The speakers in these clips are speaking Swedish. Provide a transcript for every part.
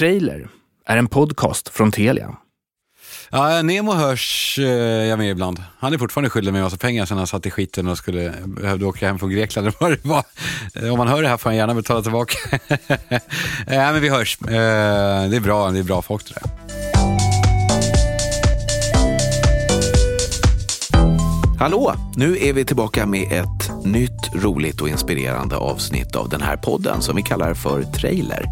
Trailer är en podcast från Telia. Ja, Nemo hörs eh, jag med ibland. Han är fortfarande skyldig mig en massa pengar sen han satt i skiten och skulle, behövde åka hem från Grekland. eller vad det var. Eh, om man hör det här får han gärna betala tillbaka. ja, eh, men vi hörs. Eh, Det är bra, det är bra folk det där. Hallå! Nu är vi tillbaka med ett nytt, roligt och inspirerande avsnitt av den här podden som vi kallar för Trailer.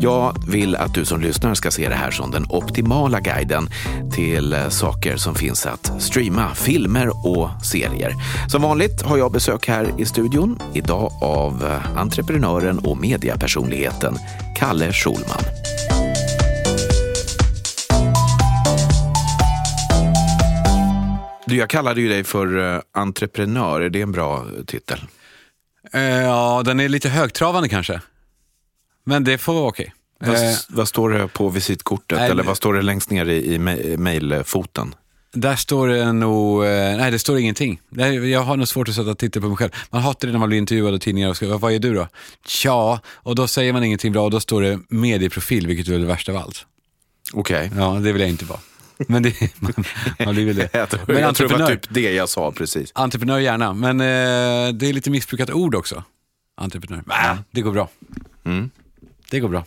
Jag vill att du som lyssnar ska se det här som den optimala guiden till saker som finns att streama, filmer och serier. Som vanligt har jag besök här i studion, idag av entreprenören och mediapersonligheten Kalle Schulman. Du, jag kallade ju dig för eh, entreprenör. Är det en bra titel? Eh, Ja, den är lite högtravande kanske. Men det får vara okej. Vad, Eh, vad står det på visitkortet? nej, eller vad står det längst ner i, i mejlfoten? Där står det nog, eh, nej det står ingenting. Jag har nog svårt att sätta titel på mig själv. Man hatar det när man blir intervjuad av tidningar och ska, vad är du då? Tja, och då säger man ingenting bra och då står det medieprofil, vilket är det värsta av allt. Okej. Ja, det vill jag inte vara. Men det, man, man blir väl det. Jag tror, Men jag tror det var typ det jag sa precis. entreprenör gärna, men eh, det är lite missbrukat ord också. Entreprenör. Äh, det går bra. Mm. Det går bra.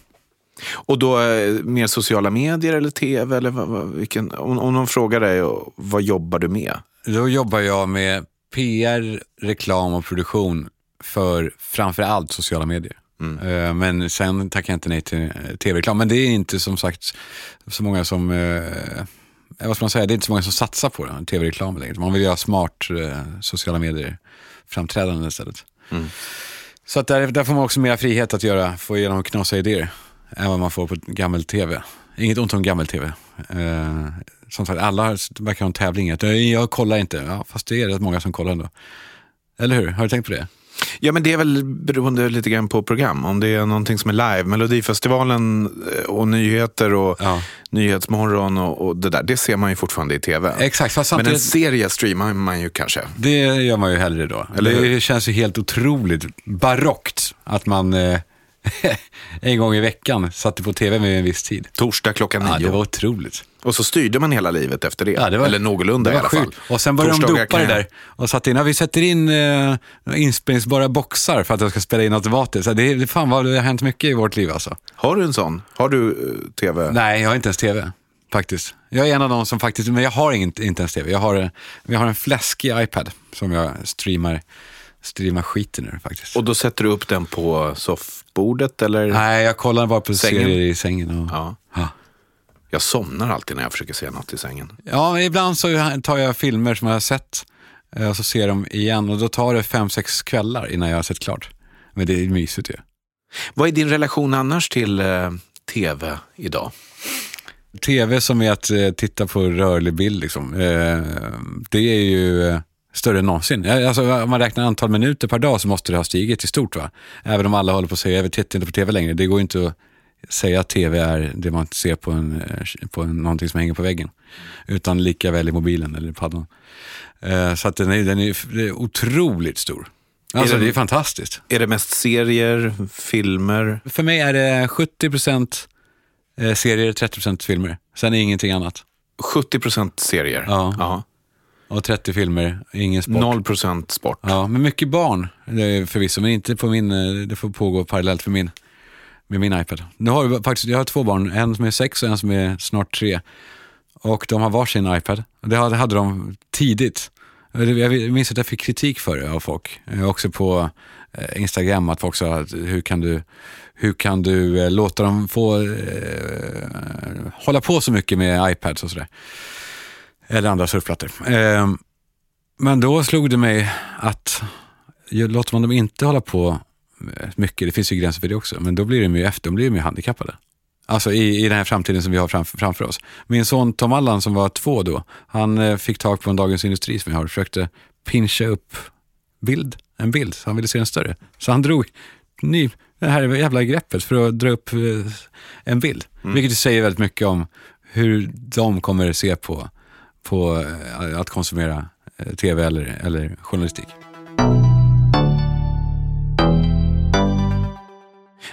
Och då eh, mer sociala medier eller tv? Eller vad, vad, vilken, om, om någon frågar dig, och, vad jobbar du med? Då jobbar jag med PR, reklam och produktion för framför allt sociala medier. Eh, Men sen tackar jag inte nej till eh, tv-reklam. Men det är inte som sagt så många som, eh, vad ska man säga, det är inte så många som satsar på det, tv-reklam längre. Man vill göra smart eh, sociala medier framträdande istället. Så att där, där får man också mer frihet att göra, få igenom knasiga idéer än vad man får på gammel-tv. Inget ont om gammel-tv. Eh, som sagt, alla verkar ha en tävling. "Eh, Jag kollar inte, ja, fast det är rätt många som kollar ändå. Eller hur? Har du tänkt på det? Ja, men det är väl beroende lite grann på program. Om det är någonting som är live, Melodifestivalen eh, och nyheter och Ja. Nyhetsmorgon och, och det där. Det ser man ju fortfarande i tv. Exakt, fast Men en serie streamar man ju kanske. det gör man ju hellre då. Eller det hur? känns ju helt otroligt barockt att man eh, en gång i veckan satte på tv med en viss tid. Torsdag klockan Ja, nio. det var otroligt. Och så styrde man hela livet efter det. Ja, det var, Eller någorlunda det i var alla fall. sjukt. Och sen började de Torsdagar dopa det där och satte in, ja, vi sätter in eh, inspelningsbara boxar för att jag ska spela in automatiskt. Så det, det, fan vad det har hänt mycket i vårt liv alltså. Har du en sån? Har du eh, tv? Nej, jag har inte ens tv faktiskt. Jag är en av de som faktiskt, men jag har inte, inte ens tv. Jag har, eh, jag har en fläskig iPad som jag streamar, streamar skiten ur faktiskt. Och då sätter du upp den på soffbordet eller? Nej, jag kollar bara på Sängen? serier i sängen. Och, Ja. ja. Jag somnar alltid när jag försöker se något i sängen. Ja, ibland så tar jag filmer som jag har sett eh, och så ser dem igen och då tar det fem, sex kvällar innan jag har sett klart. Men det är mysigt ju. Vad är din relation annars till eh, tv idag? Tv som är att eh, titta på rörlig bild, liksom. eh, det är ju eh, större än någonsin. Alltså, om man räknar antal minuter per dag så måste det ha stigit i stort. Va? Även om alla håller på att säga, jag tittar inte på tv längre. Det går ju inte att säga att tv är det man ser på, en, eh, på en, någonting som hänger på väggen. Utan lika väl i mobilen eller paddan. Eh, så att den är, den är, det är otroligt stor. Alltså Är den- det är fantastiskt. Är det mest serier, filmer? För mig är det 70% eh, serier, 30% filmer. Sen är ingenting annat. 70% serier? Ja. Ja. Och 30 filmer, ingen sport. 0 sport? Ja, men mycket barn förvisso, men inte på min, eh, det får pågå parallellt för min, med min iPad. Nu har jag, faktiskt, jag har två barn, en som är sex och en som är snart tre. Och de har varsin iPad. Det hade, de tidigt. Jag minns att jag fick kritik för det av folk. Eh, Också på eh, Instagram, att folk sa att hur kan du, hur kan du låta dem få eh, hålla på så mycket med iPads och sådär. Eller andra surfplattor. Eh, men då slog det mig att låter man dem inte hålla på eh, mycket, det finns ju gränser för det också, men då blir de ju efter, de blir de ju handikappade. Alltså i, i den här framtiden som vi har framför, framför oss. Min son Tom Allan som var två då, han eh, fick tag på en Dagens Industri som jag har och försökte pincha upp bild, en bild, så han ville se den större. Så han drog ny, det här jävla greppet för att dra upp eh, en bild. Vilket ju säger väldigt mycket om hur de kommer se på, på eh, att konsumera eh, tv eller, eller journalistik.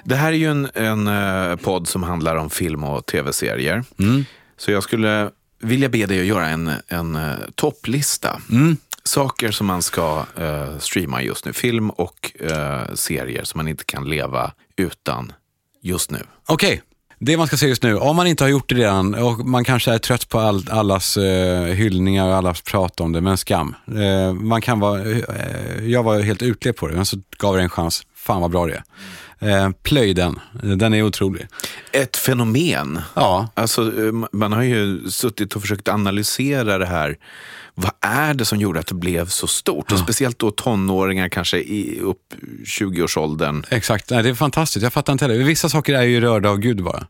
Det här är ju en, en eh, podd som handlar om film och tv-serier. Mm. Så jag skulle vilja be dig att göra en, en topplista. Mm. Saker som man ska eh, streama just nu. Film och eh, serier som man inte kan leva utan just nu. Okej, det man ska se just nu, om man inte har gjort det redan och man kanske är trött på all, allas eh, hyllningar och allas prat om det, men skam. Eh, man kan vara, eh, jag var helt utled på det, men så gav jag det en chans. Fan vad bra det är. Eh, plöj den, den är otrolig. Ett fenomen. Ja, Alltså, eh, man har ju suttit och försökt analysera det här. Vad är det som gjorde att det blev så stort? Och speciellt då tonåringar kanske i upp 20-årsåldern. exakt. Nej, det är fantastiskt, jag fattar inte heller. Vissa saker är ju rörda av Gud bara,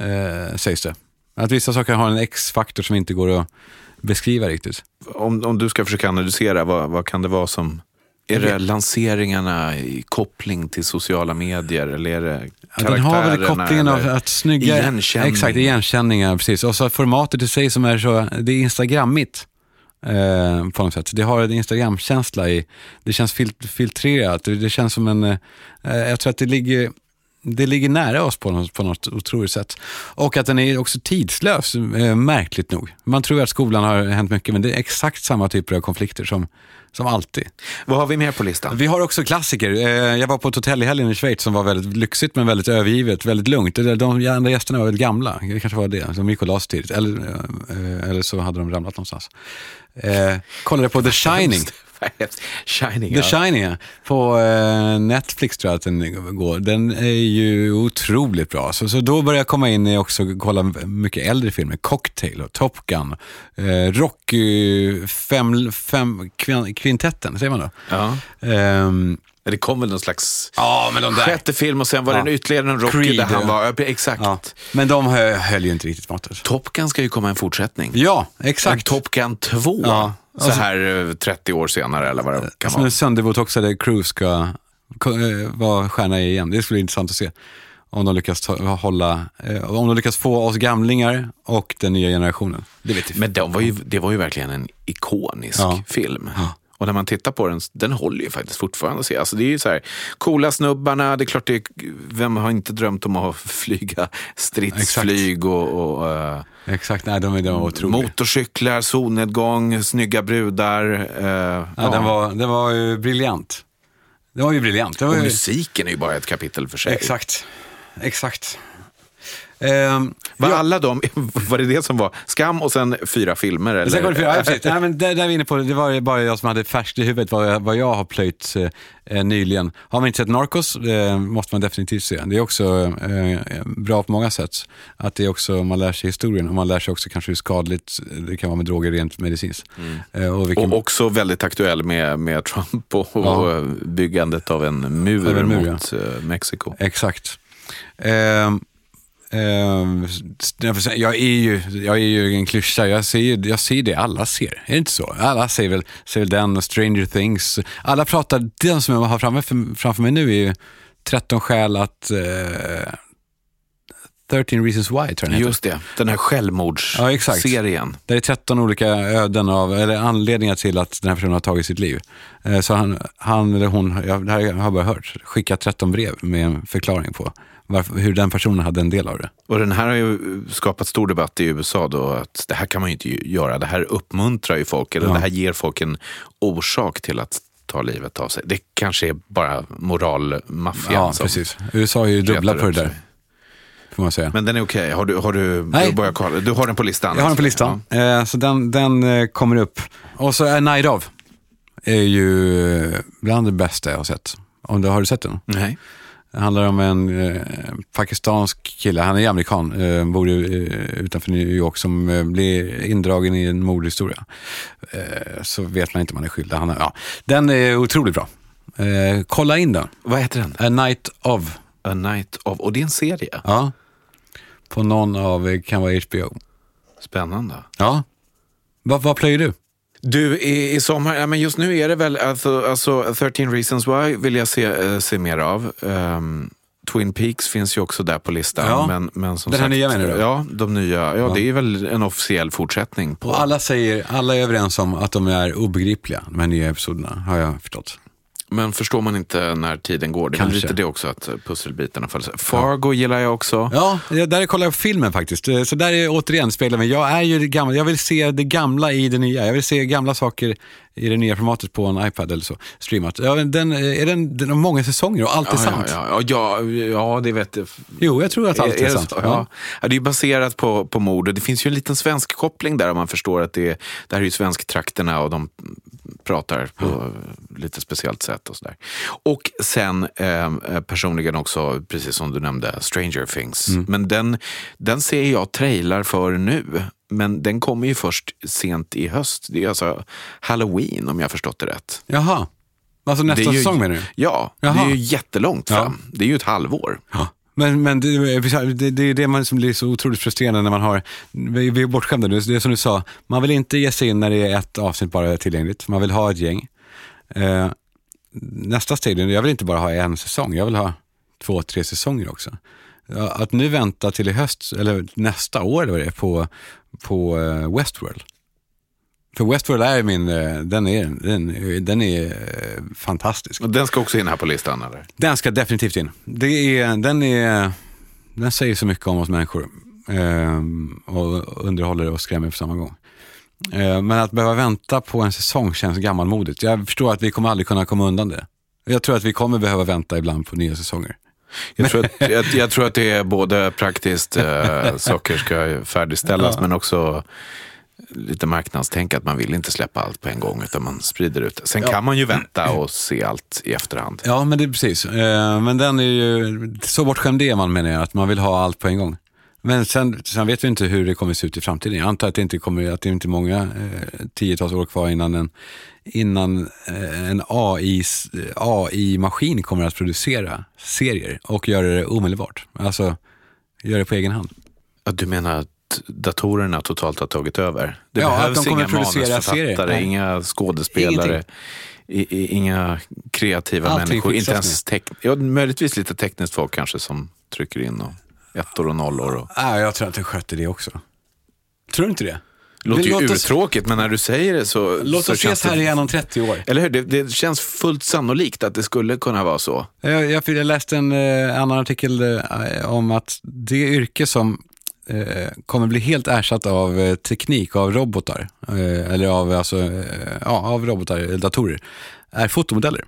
eh, sägs det. Att vissa saker har en X-faktor som inte går att beskriva riktigt. Om, om du ska försöka analysera, vad, vad kan det vara som... Är det lanseringarna i koppling till sociala medier eller är det Ja, den har väl karaktärerna, kopplingen av att snygga... igenkänning? Exakt, igenkänningar, precis. Och så formatet i sig som är så, det är instagrammigt. Eh, på något sätt. Det har en instagramkänsla i, det känns fil, filtrerat, det, det känns som en, eh, jag tror att det ligger, det ligger nära oss på något, på något otroligt sätt. Och att den är också tidslös, eh, märkligt nog. Man tror att skolan har hänt mycket, men det är exakt samma typer av konflikter som, som alltid. Vad har vi mer på listan? Vi har också klassiker. Eh, Jag var på ett hotell i helgen i Schweiz som var väldigt lyxigt men väldigt övergivet, väldigt lugnt. De andra gästerna var väldigt gamla, det kanske var det. De gick och la sig tidigt, eller, eh, eller så hade de ramlat någonstans. Eh, kollade på The Shining. Shining, The ja. Shining, ja. på eh, Netflix tror jag att den går. Den är ju otroligt bra. Så, så då började jag komma in i också kolla mycket äldre filmer. Cocktail och Top Gun. Eh, Rocky fem, fem, kvin, kvintetten, säger man då? Ja. Ehm, Det kom väl någon slags Ja, men de där. sjätte film och sen var det Ja. en ytterligare en Rocky Creed, där han var, exakt. Ja, men de hö- höll ju inte riktigt måttet. Top Gun ska ju komma en fortsättning. Ja, En exakt. Top Gun 2, Ja. Så Alltså- här eh, 30 år senare eller vad det kan Som vara. en sönderbotoxade Cruise ska eh, vara stjärna i igen. Det skulle bli intressant att se. Om de lyckas hålla, eh, om de lyckas få oss gamlingar och den nya generationen. Det vet. Men de var ju, det var ju verkligen en ikonisk Ja. film. Ja. Och när man tittar på den, den håller ju faktiskt fortfarande att se. Alltså det är ju så här, coola snubbarna, det är klart det är, vem har inte drömt om att flyga stridsflyg och, och eh, Exakt, nej, de, är- de otroliga. motorcyklar, solnedgång, snygga brudar. eh, Ja, Den, var, den var ju briljant. Det var ju briljant. Var Och ju, musiken är ju bara ett kapitel för sig. exakt. Exakt. Ehm, Var ja. alla de, var det det som var Skam och sen fyra filmer? Eller? Sen går det fyra, ja, precis. Nej, men där, där är vi inne på, det var bara jag som hade färskt i huvudet vad jag, vad jag har plöjt eh, nyligen. Har man inte sett Narcos eh, måste man definitivt se. Det är också eh, bra på många sätt. Att det är också, man lär sig historien och man lär sig också kanske hur skadligt det kan vara med droger rent medicinskt. Eh, och vilken, Och också väldigt aktuell med, med Trump och, Ja. och byggandet av en mur, Av en mur, mot eh, Mexiko. Exakt. Ehm, jag säga, jag, är ju, jag är ju en klyscha, jag ser, jag ser det alla ser. Är det inte så? Alla ser väl, ser väl den och Stranger Things. Alla pratar, den som jag har framför, framför mig nu är ju 13 skäl att... Eh, 13 reasons why tror jag den. Just det, den här Ja, självmordsserien. Det är 13 olika öden av, eller anledningar till att den här personen har tagit sitt liv. Eh, Så han, han eller hon, jag, det här har jag bara hört, skickat 13 brev med en förklaring på varför, hur den personen hade en del av det. Och den här har ju skapat stor debatt i USA då, att det här kan man ju inte göra. Det här uppmuntrar ju folk, eller Ja. det här ger folk en orsak till att ta livet av sig. Det kanske är bara moralmaffian Ja, som precis. USA är ju dubbla på det där, får man säga. Men den är okej. Har du, har du, Nej. du, kolla. du har den på listan? Jag har den på listan, eh, så den, den eh, kommer upp. Och så är Night of, är ju bland det bästa jag har sett. Om du, har du sett den? Ja. Nej. Det handlar om en eh, pakistansk kille, han är amerikan, eh, bor ju, eh, utanför New York, som eh, blir indragen i en mordhistoria. Eh, så vet man inte om han är skyldig. Han är, ja. Den är otroligt bra. Eh, kolla in den. Vad heter den? A Night of. A Night of... Och det är en serie? Ja. På någon av, eh, kan vara HBO. Spännande. Ja. Vad, vad plöjer du? Du, i, i sommar, ja, men just nu är det väl, alltså, alltså 13 reasons why vill jag se, eh, se mer av. Ehm, Twin Peaks finns ju också där på listan. Ja. Men, men som Den här sagt, nya menar du? Ja, de nya. Ja, det är väl en officiell fortsättning på... Och alla säger, alla är överens om att de är obegripliga, de här nya episoderna, har jag förstått. Men förstår man inte när tiden går? Det är lite det också, att pusselbitarna faller. Fargo gillar jag också. Ja, där kollar jag på filmen faktiskt. Eh, Så där är återigen speglar mig. Jag är ju gamla. Jag vill se det gamla i det nya. Jag vill se gamla saker i det nya formatet på en iPad eller så, streamat. Ja, den, är den, den har många säsonger och allt är Ja, sant. ja, ja, ja, det vet jag. Jo, jag tror att allt är, det sant. så? Ja. Det är baserat på, på mord och det finns ju en liten svensk koppling där om man förstår att det, är- det här är ju svensktrakterna och de pratar på lite speciellt sätt och sådär. Och sen eh, personligen också, precis som du nämnde, Stranger Things. Mm. Men den, den ser jag trailar för nu. Men den kommer ju först sent i höst. Det är alltså Halloween om jag förstått det rätt. Jaha. Alltså nästa det ju, säsong menar du? Ja, det Jaha. är ju jättelångt Ja. fram. Det är ju ett halvår. Ja. Men, men det, det, det är det man som blir så otroligt frustrerande när man har, vi, vi är bortskämda nu, det är som du sa, man vill inte ge sig in när det är ett avsnitt bara tillgängligt, man vill ha ett gäng. Eh, nästa steg, jag vill inte bara ha en säsong, jag vill ha två, tre säsonger också. Ja, Att nu vänta till i höst, eller nästa år eller vad det är, på, på eh, Westworld. För Westworld är min, eh, den är, den, den är eh, fantastisk. Och den ska också in här på listan eller? Den ska definitivt in. Det är, den, är, den säger så mycket om oss människor. Ehm, och underhåller och skrämmer på samma gång. Ehm, men att behöva vänta på en säsong känns gammalmodigt. Jag förstår att vi kommer aldrig kunna komma undan det. Jag tror att vi kommer behöva vänta ibland på nya säsonger. Jag tror, att, jag, jag tror att det är både praktiskt, eh, saker ska färdigställas, men också lite marknadstänk att man vill inte släppa allt på en gång utan man sprider ut. Sen kan man ju vänta och se allt i efterhand. Ja, men det är precis. Ehm, men den är ju, så bortskämd är man menar jag, att man vill ha allt på en gång. Men sen, sen vet vi inte hur det kommer se ut i framtiden. Jag antar att det inte kommer, att det inte är många eh, tiotals år kvar innan en, innan eh, en AI, AI-maskin kommer att producera serier och göra det omedelbart. Alltså, göra det på egen hand. Ja, du menar att datorerna totalt har tagit över? Det Ja, behövs de kommer inga manusförfattare, inga skådespelare, i, i, inga kreativa Allting människor. Inte ens tek- ja, möjligtvis lite tekniskt folk kanske som trycker in och ettor och nollor. Och... Ah, jag tror att den sköter det också. Tror du inte det? Det låter Men ju låt oss- men när du säger det så... Låt så oss ses här det- igen om 30 år. Eller hur? Det, det känns fullt sannolikt att det skulle kunna vara så. Jag, jag, jag läste en eh, annan artikel eh, om att det yrke som eh, kommer bli helt ersatt av eh, teknik, av robotar, eh, eller av, alltså, ja, av robotar, datorer, är fotomodeller.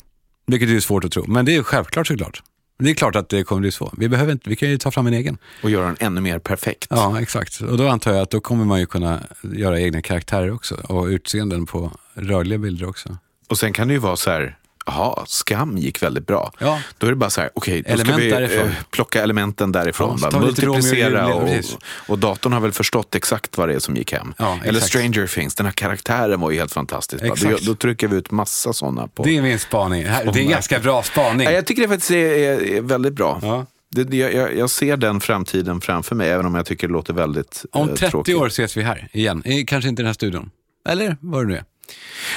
Vilket är svårt att tro, men det är självklart såklart. Det är klart att det kommer bli så. Vi, behöver inte, vi kan ju ta fram en egen. Och göra den ännu mer perfekt. Ja, exakt. Och då antar jag att då kommer man ju kunna göra egna karaktärer också och utseenden på rörliga bilder också. Och sen kan det ju vara så här, jaha, skam gick väldigt bra. Ja. Då är det bara så här, okej, då ska vi därifrån. eh, plocka elementen därifrån. Ja, bara och multiplicera och, precis. och datorn har väl förstått exakt vad det är som gick hem. Ja, Eller. Stranger Things, den här karaktären var ju helt fantastisk. Då, då trycker vi ut massa sådana på. Det är min spaning. Det är en nej. ganska bra spaning. Nej, jag tycker det faktiskt är, är, väldigt bra. Ja. Det, jag, jag, ser den framtiden framför mig, även om jag tycker det låter väldigt Om eh, 30 tråkigt. år ses vi här igen. Eh, Kanske inte i den här studion. Eller vad det nu är.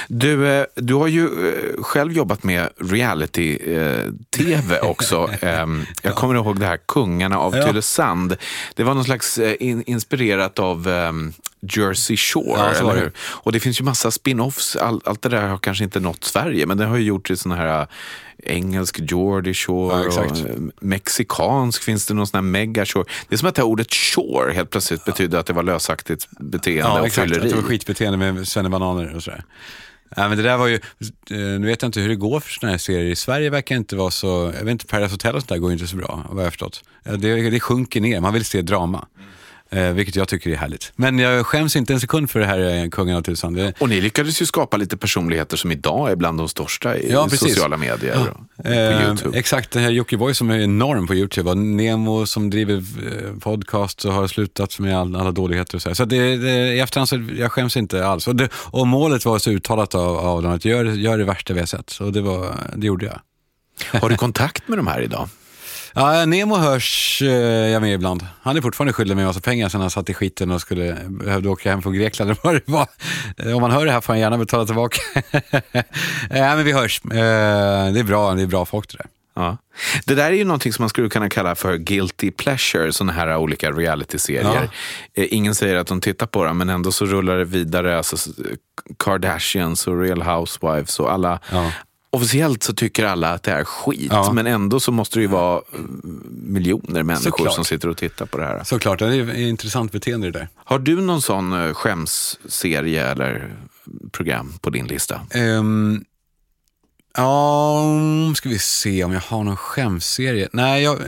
Du, eh, du har ju eh, själv jobbat med reality-tv också. Ehm, Jag kommer ihåg det här Kungarna av Ja. Tylösand. Det var någon slags eh, in, inspirerat av ehm, Jersey Shore, Ja, eller hur? Och det finns ju massa spin-offs. All, allt det där har kanske inte nått Sverige, men det har ju gjort i sån här eh, engelsk Geordie Shore Ja, och eh, mexikansk finns det någon sån här mega shore. Det är som att det här ordet shore helt plötsligt betyder att det var lösaktigt beteende och exakt. Att fylleri. det var skitbeteende med svennebananer och sådär. Nej, men det där var ju, eh, nu vet jag inte hur det går för sådana här serier. I Sverige verkar inte vara så, jag vet inte, Paradise Hotel och sånt där går ju inte så bra, vad jag har förstått. Ja, Det, det sjunker ner, man vill se drama. Eh, vilket jag tycker är härligt. Men jag skäms inte en sekund för det här eh, Kungen av Tylösand. Det- Och ni lyckades ju skapa lite personligheter som idag är bland de största i Ja, sociala medier på Eh, YouTube. Exakt, den här Jockiboi som är enorm på YouTube och Nemo som driver eh, podcast och har slutat med all, alla dåligheter och så här. Så det, det, i efterhand så jag skäms inte alls. Och, det, och målet var så uttalat av, av dem att gör, gör det värsta vi har sett. Och det, var, det gjorde jag. Har du kontakt med de här idag? Ja, Nemo hörs eh, jag med ibland. Han är fortfarande skyldig mig en massa pengar sen han satt i skiten och skulle, behövde åka hem från Grekland. eller vad det var. Eh, Om man hör det här får han gärna betala tillbaka. ja, men vi hörs. Eh, det, är bra, det är bra folk det där. Ja. Det där är ju någonting som man skulle kunna kalla för guilty pleasure, sådana här olika reality-serier. Eh, Ingen säger att de tittar på dem, men ändå så rullar det vidare. Alltså, Kardashians och Real Housewives och alla. Ja. Officiellt så tycker alla att det är skit, Ja. men ändå så måste det ju vara mm, miljoner människor Såklart. som sitter och tittar på det här. Såklart, det är ett intressant beteende det där. Har du någon sån eh, skämsserie eller program på din lista? Ehm, ja, ska vi se om jag har någon skämsserie. Nej, jag eh,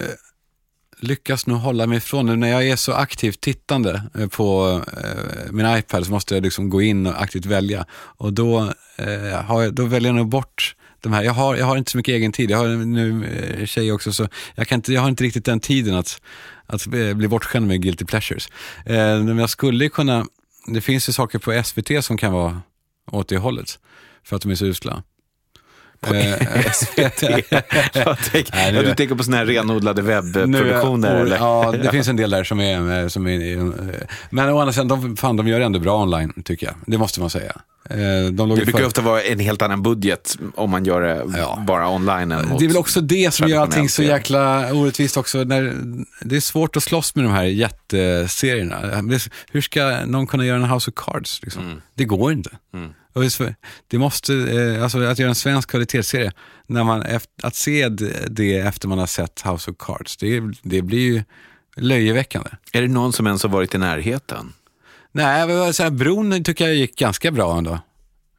lyckas nog hålla mig ifrån det. När jag är så aktivt tittande eh, på eh, min iPad så måste jag liksom gå in och aktivt välja. Och då, eh, jag, då väljer jag nog bort de här. Jag har, jag har inte så mycket egen tid. Jag har nu eh, tjej också, så jag, kan inte, jag har inte riktigt den tiden att, att eh, bli bortskämd med guilty pleasures. Eh, men jag skulle kunna, det finns ju saker på SVT som kan vara åt det hållet, för att de är så usla. SVT? jag tänker, Nej, nu- ja, du tänker på såna här renodlade Nu webbproduktioner? eller? Ja, det finns en del där som är, som är men å andra sidan, de, fan, de gör ändå bra online, tycker jag. Det måste man säga. Eh, De Det brukar för- ofta vara en helt annan budget om man gör det Ja. bara online än mot Det är väl också det som gör allting så jäkla orättvist också. När det är svårt att slåss med de här jätteserierna. Hur ska någon kunna göra en House of Cards? Liksom? Det går inte. Och det måste, eh, alltså att göra en svensk kvalitetsserie, när man, att se det- det efter man har sett House of Cards, det, det blir ju löjeväckande. Är det någon som ens har varit i närheten? Nej, så här, Bron tycker jag gick ganska bra ändå.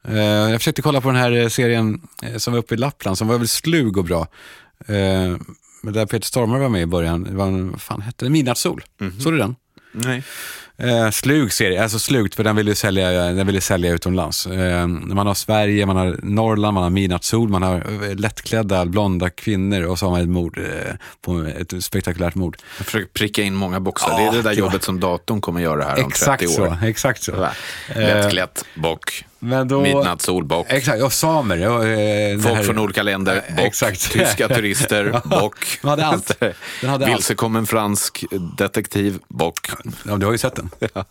Eh, jag försökte kolla på den här eh, serien eh, som var uppe i Lappland, som var väl slug och bra. Där Peter Stormare var med i början, vad fan hette det? Midnattssol. Såg du den? Nej. Eh, slug serie, alltså slugt för den vill ju sälja, den sälja utomlands. Eh, man har Sverige, man har Norrland, man har midnattssol, man har eh, lättklädda blonda kvinnor och så har man ett mord, eh, på ett spektakulärt mord. Jag försöker pricka in många boxar. Ja, det är det där jobbet som datorn kommer göra här om Exakt 30 år. så, exakt så. Va? Eh, Lättklätt, bock, Men då, midnattssol, bock. Exakt, och samer. Och, eh, Folk här- från olika länder, Eh, bock. exakt. Tyska turister, bock. Den hade allt. Den hade allt. Vilsekommen fransk detektiv, bock. Ja, du har ju sett den.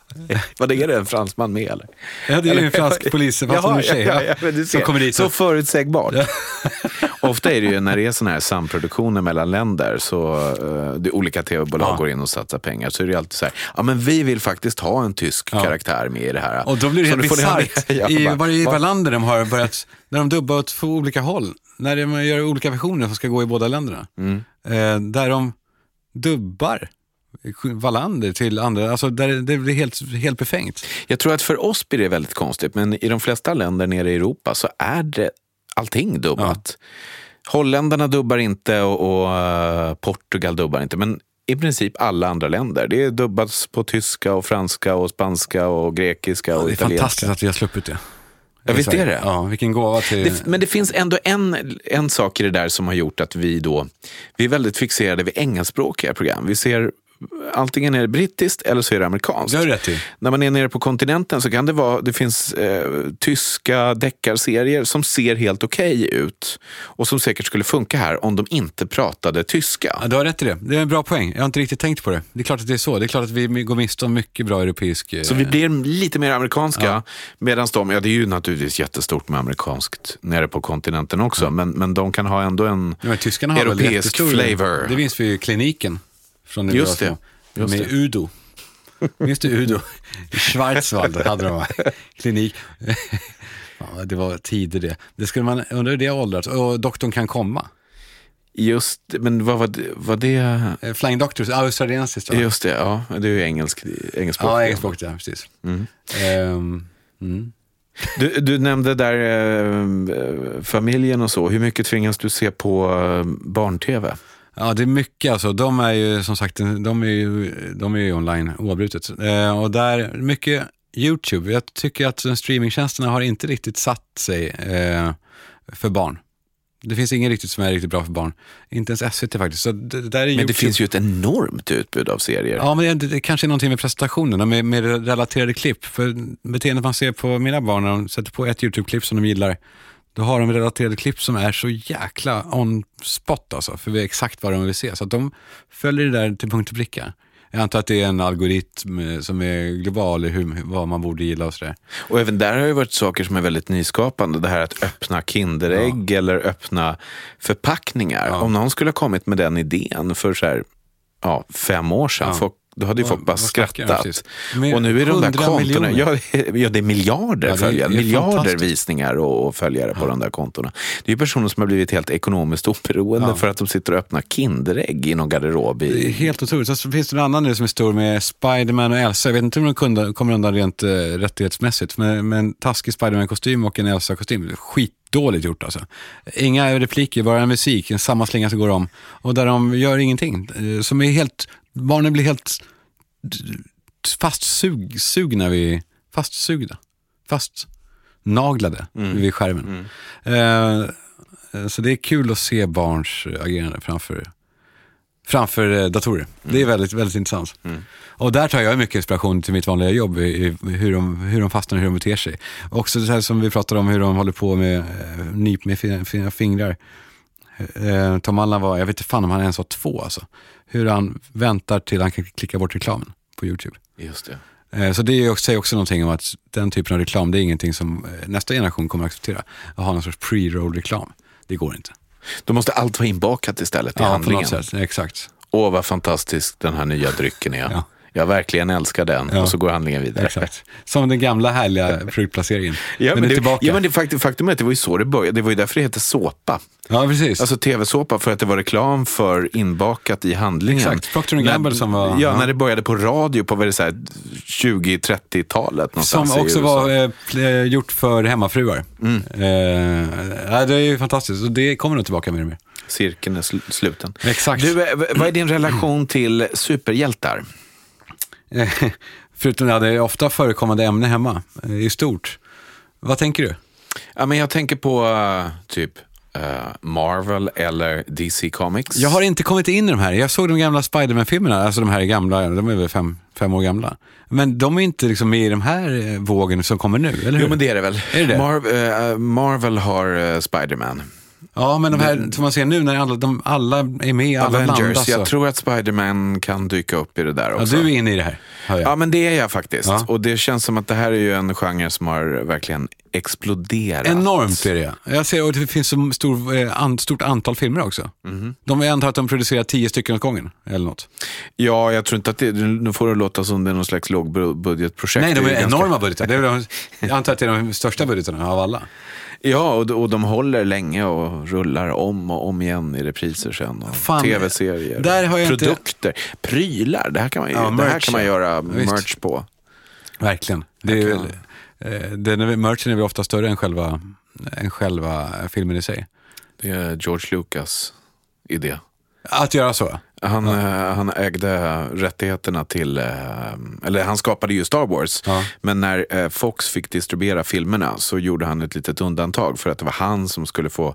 Vad är det, en fransman med eller? Ja, det är ju en fransk polis, fast en tjej. ja, ja, du som kommer dit. Så förutsägbart. Ofta är det ju när det är sådana här samproduktioner mellan länder, så uh, det olika tv-bolag Ja. går in och satsar pengar, så är det alltid så här, ja men vi vill faktiskt ha en tysk Ja. karaktär med i det här. Och då blir det helt bisarrt. Ja, I bara, varje va? länder de har börjat, när de dubbar åt två olika håll, när de gör olika versioner som ska gå i båda länderna, Mm. eh, där de dubbar Wallander till andra, alltså där det blir helt, helt befängt. Jag tror att för oss blir det väldigt konstigt, men i de flesta länder nere i Europa så är det allting dubbat. Holländarna dubbar inte och, och eh, Portugal dubbar inte, men i princip alla andra länder. Det är dubbats på tyska och franska och spanska och grekiska och Det är italienska. fantastiskt att vi har sluppit det. Ja, visst är det. Ja, vilken gåva till... Det, men det finns ändå en, en sak i det där som har gjort att vi då, vi är väldigt fixerade vid engelskspråkiga program. Vi ser antingen är det brittiskt eller så är det amerikanskt. Det rätt i. När man är nere på kontinenten så kan det vara, det finns eh, tyska deckarserier som ser helt okej ut och som säkert skulle funka här om de inte pratade tyska. Ja, du har rätt i det. Det är en bra poäng. Jag har inte riktigt tänkt på det. Det är klart att det är så. Det är klart att vi går miste om mycket bra europeisk... eh, Så vi blir lite mer amerikanska. Medan de, ja det är ju naturligtvis jättestort med amerikanskt nere på kontinenten också, men, men de kan ha ändå en Ja, europeisk flavor. Det vi ju kliniken. Från Just det, just Med det. Udo. Minns du Udo? I Schwarzwald hade de klinik. Ja, det var tider det. Det skulle man, undrar hur det har åldrats. Och doktorn kan komma. Just men vad var det? Var det Eh, Flying Doctors, australiensiskt just det, ja, det är ju engelsk, engelsk Ja, engelskspråket ja, precis. Ehm, mm. Du, du nämnde där eh, familjen och så. Hur mycket tvingas du se på eh, barn-tv? Ja, det är mycket alltså. De är ju som sagt, de är ju, de är ju online oavbrutet. Eh, och där, mycket YouTube. Jag tycker att streamingtjänsterna har inte riktigt satt sig eh, för barn. Det finns ingen riktigt som är riktigt bra för barn. Inte ens SVT faktiskt. Så det, det där är Men YouTube. det finns ju ett enormt utbud av serier. Ja, men det, det kanske är någonting med presentationen, med, med relaterade klipp. För beteendet man ser på mina barn när de sätter på ett YouTube-klipp som de gillar, då har de relaterade klipp som är så jäkla on spot alltså, för vi är exakt vad de vill se. Så att de följer det där till punkt och pricka. Jag antar att det är en algoritm eh, som är global i hur, vad man borde gilla och sådär. Och även där har det varit saker som är väldigt nyskapande. Det här att öppna Kinderägg eller öppna förpackningar. Ja. Om någon skulle ha kommit med den idén för så här, ja, fem år sedan, Ja. folk, Då hade ju folk bara skrattat. Och nu är de där 100 kontona, ja, ja det är miljarder Ja, följare, miljarder visningar och, och följare på de där kontona. Det är ju personer som har blivit helt ekonomiskt oberoende Ja. för att de sitter och öppnar Kinderägg i någon garderob. Det är I, helt otroligt. Så finns det en annan nu som är stor med Spiderman och Elsa. Jag vet inte om de kunde, kommer undan rent eh, rättighetsmässigt. Men, men taskig Spiderman-kostym och en Elsa-kostym. Skitdåligt gjort alltså. Inga repliker, bara en musik, en samma slinga som går om. Och där de gör ingenting. Eh, Som är helt, barnen blir helt fastsugna vid, fastsugna, fastnaglade vid skärmen. Eh, så det är kul att se barns agerande framför framför eh, datorer. Det är väldigt, väldigt intressant. Och där tar jag mycket inspiration till mitt vanliga jobb, i, hur, de, hur de fastnar, hur de beter sig. Också det här som vi pratade om, hur de håller på med eh, nyp med fina, fina fingrar. Eh, Tom Allan var, jag vet inte fan om han ens var två alltså. Hur han väntar till han kan klicka bort reklamen på YouTube. just det. Eh, Så det säger också någonting om att den typen av reklam, det är ingenting som eh, nästa generation kommer att acceptera. Att ha någon sorts pre-roll-reklam. Det går inte. Då måste allt vara inbakat istället i Ja, på handlingen. något sätt. Exakt. Åh, vad fantastisk den här nya drycken är. Ja. Jag verkligen älskar den. Ja. Och så går handlingen vidare. Exakt. Som den gamla härliga produktplaceringen. Ja, men, är det, tillbaka. ja, men det faktum, faktum är att det var ju så det började. Det var ju därför det hette såpa. ja, precis. Alltså tv-såpa för att det var reklam för inbakat i handlingen. Exakt, Procter Gamble när, som var- Ja, ja. när det började på radio på vad är det, så här, 20-30-talet som också var eh, pl- gjort för hemmafruar. Mm. Eh, det är ju fantastiskt och det kommer nog tillbaka mer och mer. Cirkeln är sl- sluten. Exakt. Du, eh, vad är din relation till superhjältar? Förutom det, det är ofta förekommande ämne hemma eh, i stort. Vad tänker du? Ja, men jag tänker på eh, typ eh, Marvel eller DC Comics. Jag har inte kommit in i de här. Jag såg de gamla Spiderman-filmerna, alltså de här gamla, de är väl fem, fem år gamla. Men de är inte liksom med i de här vågen som kommer nu, eller hur? Jo, men det är det väl. Är det det? Marv- eh, Marvel har uh, Spiderman. Ja, men de här som man ser nu när alla, de, alla är med, alla Avengers. blandas. Jag tror att Spiderman kan dyka upp i det där ja, också. du är inne i det här. Ja, men det är jag faktiskt. Ja. Och det känns som att det här är ju en genre som har verkligen exploderat. Enormt är det. Jag ser och det finns så stor, eh, an, stort antal filmer också. Mhm. De jag antar att de producerar tio stycken åt gången, eller något. Ja, jag tror inte att det, nu får det låta som det är någon slags lågbudgetprojekt. Nej, de är, ganska- enorma budgetar. Är väl de, jag antar att det är de största budgetarna av alla. Ja, och, och de håller länge och rullar om och om igen i repriser sen. Tv-serier, jag inte- produkter, prylar. Det här kan man, ju, Ja, det här kan man göra Visst. merch på. Verkligen. Det är, Verkligen. eh, den är, merchen är väl ofta större än själva, än själva filmen i sig. Det är George Lucas idé. Att göra så? Han, eh, han ägde rättigheterna till, eh, eller han skapade ju Star Wars. Ja. Men när eh, Fox fick distribuera filmerna så gjorde han ett litet undantag för att det var han som skulle få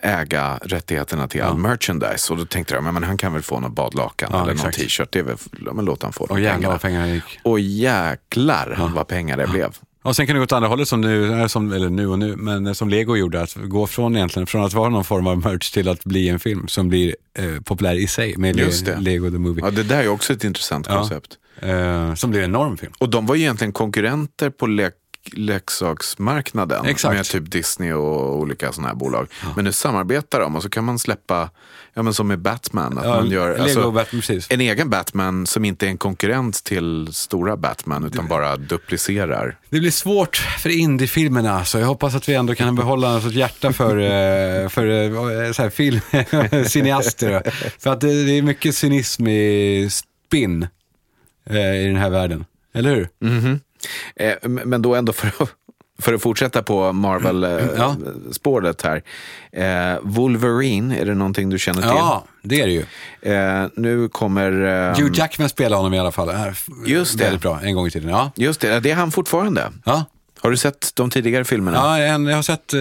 äga rättigheterna till all merchandise. Och då tänkte jag, men, han kan väl få något badlakan Ja, eller exakt. någon t-shirt. Det är väl, ja, men låt han få de pengarna. gick. Och jäklar vad pengar det blev. Och sen kan det gå åt andra hållet som nu, eh, som, eller nu och nu, men som Lego gjorde, att gå från egentligen, från att vara någon form av merch till att bli en film som blir eh, populär i sig med Le- det. Lego the Movie. Ja, det där är också ett intressant Ja. koncept. Eh, som blir en enorm film. Och de var egentligen konkurrenter på lek leksaksmarknaden Exakt. med typ Disney och olika sådana här bolag. Men nu samarbetar de och så kan man släppa, ja men som med Batman, att Ja, man gör alltså, Batman, en egen Batman som inte är en konkurrent till stora Batman utan bara duplicerar. Det blir svårt för indiefilmerna, så jag hoppas att vi ändå kan behålla ett hjärta för, eh, för eh, så här, film, cineaster. För att det, det är mycket cynism i spinn eh, i den här världen. Eller hur? Eh, m- men då ändå för att, för att fortsätta på Ja. Marvel-spåret här. Eh, Wolverine, är det någonting du känner till? Ja, det är det ju. Eh, nu kommer... Eh, Hugh Jackman spelar honom i alla fall. Här, Just det. Väldigt bra, en gång i tiden. Ja, Just det, det är han fortfarande. ja. Har du sett de tidigare filmerna? ja jag har sett eh,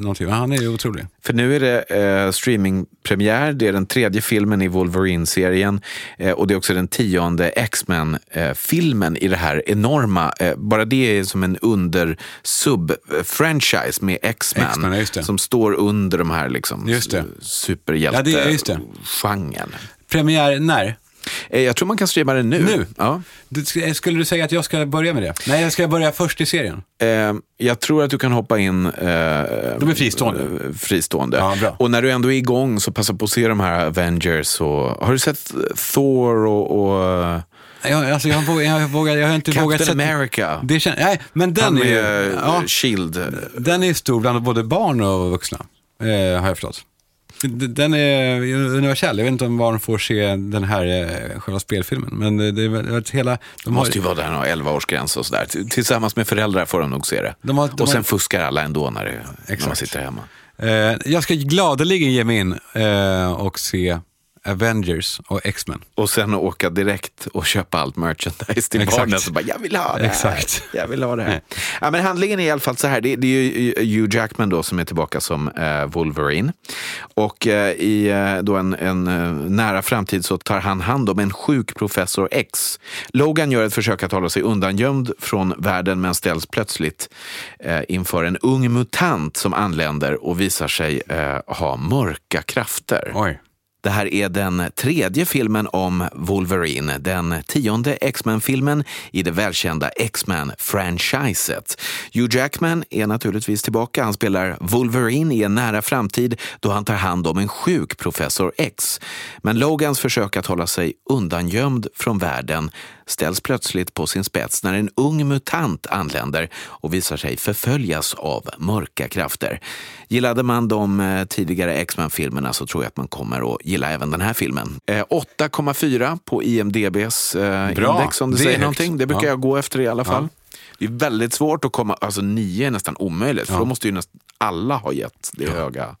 någonting. Han är ju otrolig. För nu är det eh, streamingpremiär, det är den tredje filmen i Wolverine-serien eh, och det är också den tionde X-Men-filmen i det här enorma, eh, bara det är som en under-sub-franchise med X-Men, som står under de här liksom Just det. superhjälte Ja, det Premiär när? Eh, Jag tror man kan streama den nu. Nu? Ja. Det- Skulle du säga att jag ska börja med det? Nej, jag ska börja först i serien. Eh, jag tror att du kan hoppa in eh, De är fristående. eh, fristående. Ja, bra. Och när du ändå är igång så passa på att se de här Avengers. Och, har du sett Thor och, och Jag, alltså, jag, vågar, jag, vågar, jag har inte vågat Captain. America? Det kän, nej, men den Han är, med ja, Shield. den är stor bland både barn och vuxna, eh, har jag förstått. Den är universell. Jag vet inte om barn får se den här eh, själva spelfilmen. Men det, är väl hela... De har, måste ju vara där och 11 årsgräns och sådär. Tillsammans med föräldrar får de nog se det. De har- de och sen har- fuskar alla ändå när, det, när man sitter hemma. eh, jag ska gladeligen ge mig in eh, och se Avengers och X-Men. Och sen åka direkt och köpa allt merchandise till Exakt. barnen. Så bara, jag vill ha det här. Exakt. Jag vill ha det här. Ja, men handlingen är i alla fall så här. Det, det är ju Hugh Jackman då som är tillbaka som eh, Wolverine. Och eh, i eh, då en, en eh, nära framtid så tar han hand om en sjuk professor X. Logan gör ett försök att hålla sig undangömd från världen men ställs plötsligt eh, inför en ung mutant som anländer och visar sig eh, ha mörka krafter. Oj. Det här är den tredje filmen om Wolverine, den tionde X-Men-filmen i det välkända X-Men-franchiset. Hugh Jackman är naturligtvis tillbaka. Han spelar Wolverine i en nära framtid då han tar hand om en sjuk Professor X. Men Logans försök att hålla sig undangömd från världen ställs plötsligt på sin spets när en ung mutant anländer och visar sig förföljas av mörka krafter. Gillade man de eh, tidigare X-Men-filmerna så tror jag att man kommer att gilla även den här filmen. Eh, 8,4 på IMDBs eh, Bra. index om det, Det säger högt. någonting. Det brukar Ja. jag gå efter i alla fall. Det är väldigt svårt att komma, alltså 9 är nästan omöjligt, för Ja. då måste ju nästan alla ha gett det höga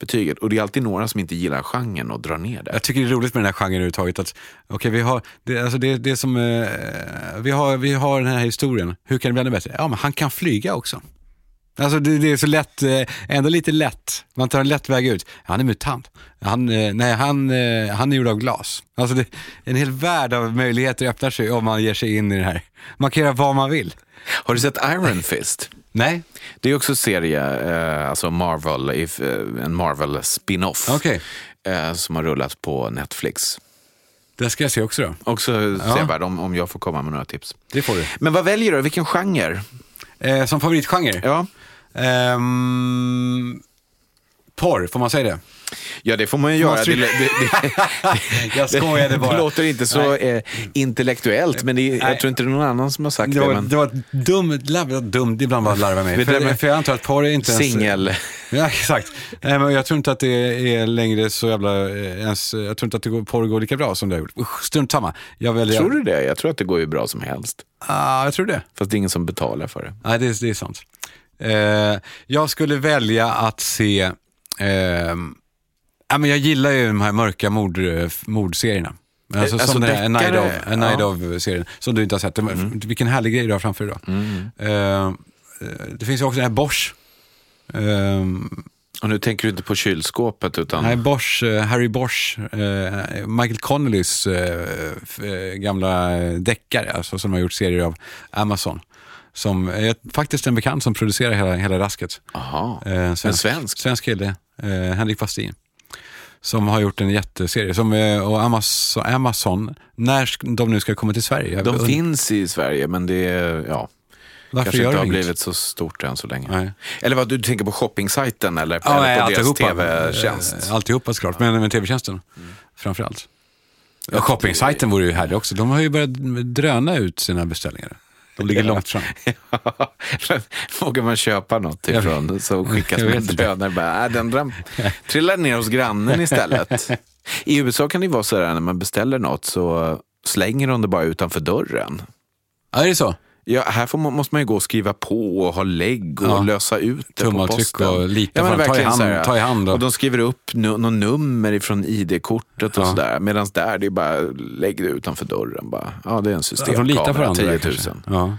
betyget. Och det är alltid några som inte gillar genren och drar ner det. Jag tycker det är roligt med den här genren överhuvudtaget. Att, okay, vi, har, det, alltså det, det som, eh, vi, har, vi har den här historien, hur kan det bli ännu bättre? Ja, men han kan flyga också. Alltså det, det är så lätt, eh, ändå lite lätt. Man tar en lätt väg ut. Han är mutant. Han, eh, nej, han, eh, han är gjord av glas. Alltså det, en hel värld av möjligheter öppnar sig om man ger sig in i det här. Man kan göra vad man vill. Har du sett Iron Fist? Nej, Det är också en serie, eh, alltså Marvel, if, eh, en Marvel spin-off okej. eh, som har rullat på Netflix. Det ska jag se också då. Också sevärd om, om jag får komma med några tips. Det får du. Men vad väljer du? Vilken genre? Eh, som favoritgenre? Ja, Ehm, porr, får man säga det? ja det får man ju göra. Det, det, det, Jag skojade det bara. låter inte så eh, intellektuellt, men det, jag tror inte det är någon annan som har sagt Det det. var, men det var dumt, larv- dumt, ibland bara larva mig. Det För, med- för jag antar att porr är inte ens... Singel. Ja, exakt. Nej, men jag tror inte att det är längre så jävla eh, ens, jag tror inte att det går, porr går lika bra som det har gjort. Usch, strunt samma. Jag väljer... Tror du det? Jag tror att det går ju bra som helst. Ah, jag tror det. Fast det är ingen som betalar för det. Nej, det, det är sant. Eh, jag skulle välja att se, ja, men jag gillar ju de här mörka mord, eh, mordserierna. Alltså, alltså som den här A Night deckare, of, ja. Mm. of-serien, som du inte har sett. Den- Vilken härlig grej du har framför dig då. Eh, eh, det finns ju också den här Bosch. Eh, Och nu tänker du inte på kylskåpet utan... Nej, Bosch, eh, Harry Bosch, eh, Michael eh, eh, gamla deckare, alltså, som har gjort serier av Amazon. Som är faktiskt en bekant som producerar hela, hela rasket. Aha. Eh, En svensk? Svensk kille, eh, Henrik Fastin. Som har gjort en jätteserie. Som, eh, och Amazon, Amazon, när de nu ska komma till Sverige. De finns i Sverige, men det är, ja, Varför kanske inte har inget? blivit så stort än så länge. Nej. Eller vad, du tänker på shoppingsajten eller, Ja, nej, eller på deras tv-tjänst? Eh, Alltihopa såklart, men med tv-tjänsten framför allt. Ja, Shopping-sajten vore ju härlig också. De har ju börjat dröna ut sina beställningar. De ligger långt fram. Vågar man köpa något ifrån så skickas vet en drönare. Bara, äh, den dram, trillar ner hos grannen istället. I USA kan det vara så här när man beställer något så slänger de det bara utanför dörren. Ja, är det så? Ja, här får man, måste man ju gå och skriva på och ha lägg och Ja. lösa ut det på Tumavtryck posten. och lita ja, men på- ta i hand- så här. ta i hand och- och de skriver upp nu, någon nummer ifrån ID-kortet och Ja. sådär. Medan där, det är bara lägg det utanför dörren. Bara. Ja, det är en systemkamera, litar på varandra 10 där 000. kanske. Ja.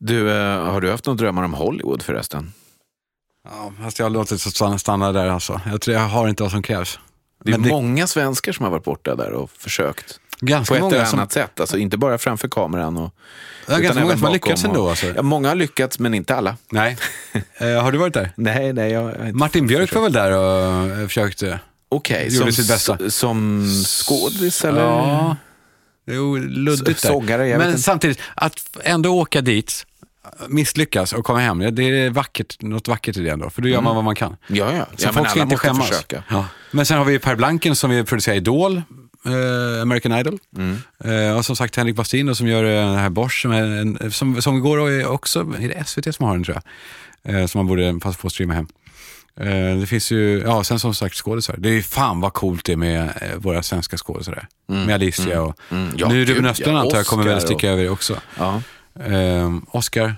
Du, eh, har du haft några drömmar om Hollywood förresten? ja, fast jag har låtit det stanna, där alltså. Jag, tror jag har inte vad som krävs. Det är det- många svenskar som har varit borta där och försökt. Ganska På ett många eller som, annat sätt. Alltså inte bara framför kameran. Och, ja, ganska många som har lyckats ändå. Alltså. Ja, många har lyckats, men inte alla. Nej. Eh, har du varit där? Nej, nej. Jag, jag Martin Björk försökt. var väl där och eh, försökte? Okej, Gjorde som, sitt bästa. s- som skådis eller? Ja, jo, luddigt där. Sågare, jag Men samtidigt, att ändå åka dit, misslyckas och komma hem, det är vackert, något vackert i det ändå. För då gör man vad man kan. Ja, ja. Så ja folk ska inte skämmas. Ja. Men sen har vi Per Blanken som vi producerar Idol, eh, American Idol. Mm. Eh, och som sagt Henrik Bastin som gör eh, den här Bosch, som, en, som, som går också, är det SVT som har den tror jag? Eh, som man borde passa på att streama hem. Eh, det finns ju, ja sen som sagt skådisar. Det är ju fan vad coolt det är med eh, våra svenska skådisar där. Med Alicia och Mm. Ja, nu Ruben ja. Östlund antar jag kommer väl sticka och- över också. Ja. Eh, Oscar.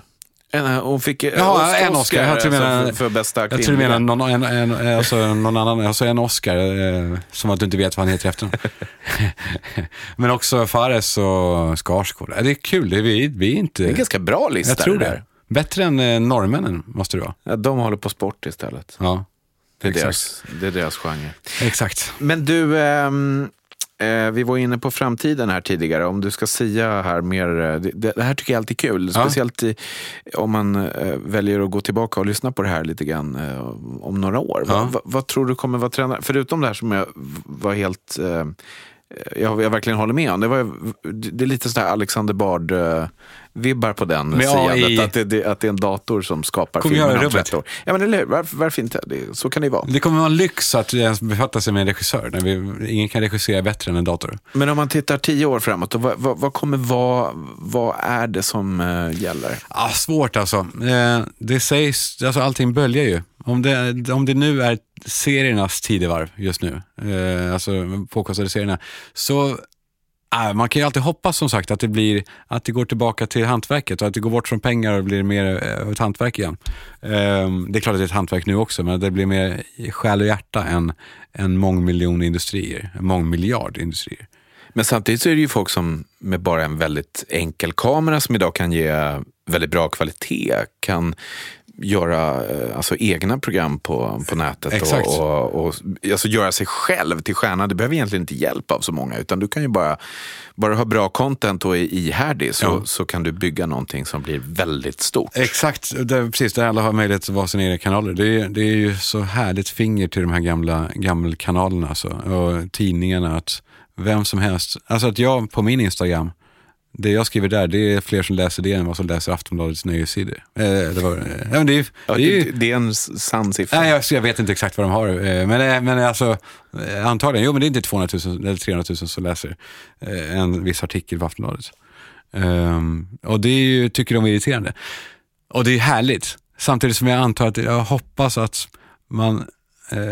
En, hon fick eh, Ja, Oscar, en Oscar. Du menar- för, för bästa Jag tror du kvinnliga. menar någon, en, en, alltså någon annan, alltså en Oscar, eh, som att du inte vet vad han heter efter Men också Fares och Skarsgård. Eh, Det är kul, det är, vi, vi är inte... Det är en ganska bra lista. jag tror det. det. där. Bättre än eh, norrmännen måste det vara. Ja, de håller på sport istället. Ja, Det är, exakt. deras, det är deras genre. Exakt. Men du, ehm, eh, vi var inne på framtiden här tidigare. Om du ska säga här mer, eh, det, det här tycker jag alltid är kul. Ja. Speciellt i, om man eh, väljer att gå tillbaka och lyssna på det här lite grann eh, om några år. Ja. Vad, vad, vad tror du kommer vara trenden? Förutom det här som jag var helt jag, jag verkligen håller med om. Det, var, det är lite sådär Alexander Bard-vibbar på den Med. AI. Att det, det, att det är en dator som skapar Kommer filmen om rubbet. 30 år. Ja, men eller? Varför, varför inte? Det, så kan det ju vara. Det kommer vara en lyx att ens befatta sig med en regissör. När vi, ingen kan regissera bättre än en dator. Men om man tittar tio år framåt, då, vad, vad, vad kommer vara, vad är det som eh, gäller? Ah, svårt alltså. Eh, det sägs, alltså allting böljar ju. Om det, om det nu är seriernas tidevarv just nu, eh, alltså påkostade serierna, så äh, man kan ju alltid hoppas som sagt att det blir, att det går tillbaka till hantverket och att det går bort från pengar och blir mer eh, ett hantverk igen. Eh, det är klart att det är ett hantverk nu också, men det blir mer i själ och hjärta än, än mångmiljonindustrier, mångmiljardindustrier. Men samtidigt så är det ju folk som med bara en väldigt enkel kamera som idag kan ge väldigt bra kvalitet kan göra eh, alltså, egna program på, på nätet Exakt. och, och, och alltså, göra sig själv till stjärna. Du behöver egentligen inte hjälp av så många utan du kan ju bara, bara ha bra content och är ihärdig så, Ja. så kan du bygga någonting som blir väldigt stort. Exakt, det, precis. Där alla har möjlighet att vara sina egna kanaler. Det är, det är ju så härligt finger till de här gamla gammelkanalerna alltså, och tidningarna. Att vem som helst, alltså att jag på min Instagram, det jag skriver där, det är fler som läser det än vad som läser Aftonbladets nöjessidor. Eh, det, var, eh, men det, är, Ja, det är det, är en sann siffra. Nej, jag, jag vet inte exakt vad de har, eh, men, eh, men alltså eh, antagligen, jo men det är inte 200 000 eller 300 000 som läser eh, en viss artikel på Aftonbladet. Ehm, och det ju, tycker de är irriterande. Och det är härligt, samtidigt som jag antar att jag hoppas att man,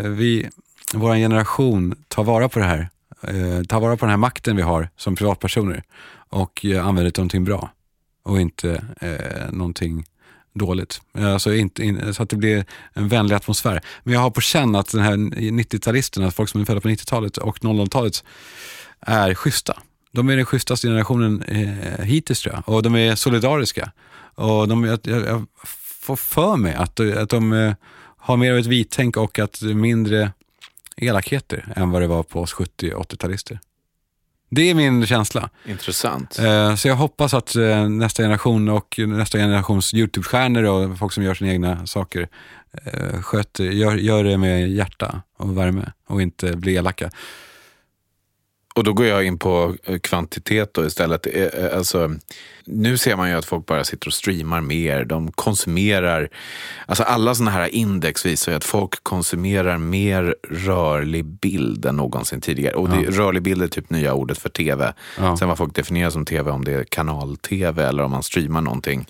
vi, vår generation tar vara på det här, tar vara på den här makten vi har som privatpersoner och eh, använder det till någonting bra och inte eh, någonting dåligt. Eh, alltså inte, in, så att det blir en vänlig atmosfär. Men jag har på känn att den här 90-talisterna, folk som är födda på 90-talet och 00-talet, är schyssta. De är den schysstaste generationen eh, hittills tror jag. Och de är solidariska. Och de, jag, jag, får för mig att, att de eh, har mer av ett vittänk och att mindre elakheter än vad det var på oss 70 och 80-talister. Det är min känsla. Intressant. Eh, Så jag hoppas att eh, nästa generation och nästa generations YouTube-stjärnor och folk som gör sina egna saker eh, sköter, gör, gör det med hjärta och värme och inte blir elaka. Och då går jag in på eh, kvantitet då istället. Eh, eh, Alltså, nu ser man ju att folk bara sitter och streamar mer. De konsumerar, alltså alla sådana här index visar ju att folk konsumerar mer rörlig bild än någonsin tidigare. Och det, rörlig bild är typ nya ordet för tv. Ja. Sen vad folk definierar som tv, om det är kanal-tv eller om man streamar någonting.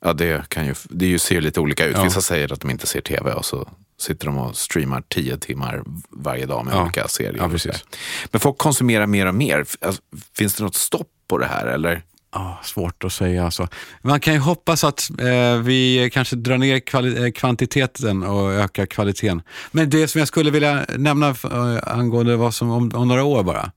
Ja, det, kan ju, det ju ser lite olika ut. Ja. Vissa säger att de inte ser tv och så sitter de och streamar tio timmar varje dag med Ja. olika serier. Ja, precis. Men folk konsumerar mer och mer. Alltså, finns det något stopp på det här? Eller? Ah, svårt att säga alltså. Man kan ju hoppas att eh, vi kanske drar ner eh, kvantiteten och ökar kvaliteten. Men det som jag skulle vilja nämna eh, angående vad som om, om några år bara,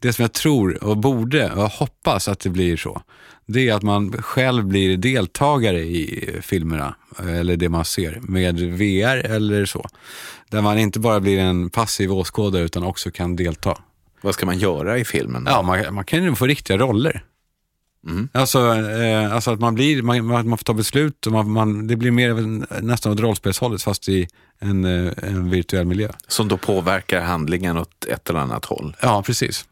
det som jag tror och borde och hoppas att det blir så, det är att man själv blir deltagare i filmerna, eller det man ser, med VR eller så. Där man inte bara blir en passiv åskådare utan också kan delta. Vad ska man göra i filmen? Ja, man, man kan ju få riktiga roller. Mm. Alltså, eh, alltså att man, blir, man, man får ta beslut och man, man, det blir mer nästan åt rollspelshållet fast i en, eh, en virtuell miljö. Som då påverkar handlingen åt ett eller annat håll. Ja, precis.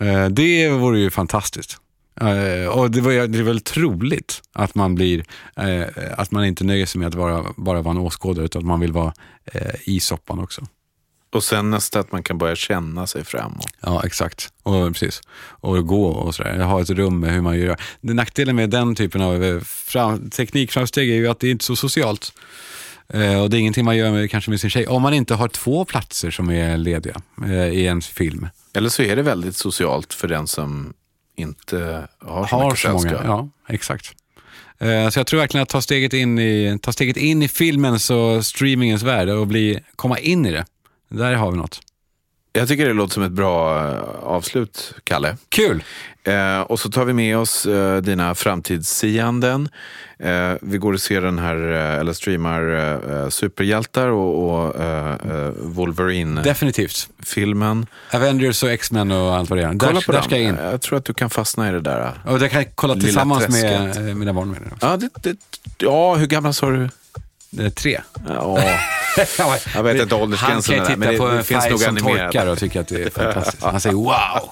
Eh, det vore ju fantastiskt. Uh, och det, var, det är väl troligt att man blir, uh, att man inte nöjer sig med att vara, bara vara en åskådare utan att man vill vara uh, i soppan också. Och sen nästa att man kan börja känna sig framåt. Ja, exakt. Och, precis. och gå och sådär. Ha ett rum med hur man gör. Nackdelen med den typen av fram, teknikframsteg är ju att det inte är så socialt. och det är ingenting man gör med, kanske med sin tjej. Om man inte har två platser som är lediga i en film. Eller så är det väldigt socialt för den som inte har så har mycket så många, Ja, exakt. Eh, så jag tror verkligen att ta steget in i, ta steget in i filmens och streamingens värld och bli, komma in i det. Där har vi något. Jag tycker det låter som ett bra eh, avslut, Kalle. Kul! Eh, och så tar vi med oss eh, dina framtidssianden. Eh, vi går och ser den här, eh, eller streamar eh, superhjältar och, och Wolverine. Definitivt. Filmen. Avengers och X-Men och allt vad det är. Kolla där, på där ska jag in. Jag tror att du kan fastna i det där. Och det kan jag kolla tillsammans med mina barn. Med ja, det, det, ja, hur gamla sa du? Tre. Ja. jag vet inte åldersgränsen. Han kan titta på en färg som torkar och tycka att det är fantastiskt. Han säger wow.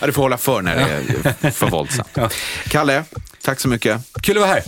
Ja, du får hålla för när det är för våldsamt. Kalle, tack så mycket. Kul att vara här.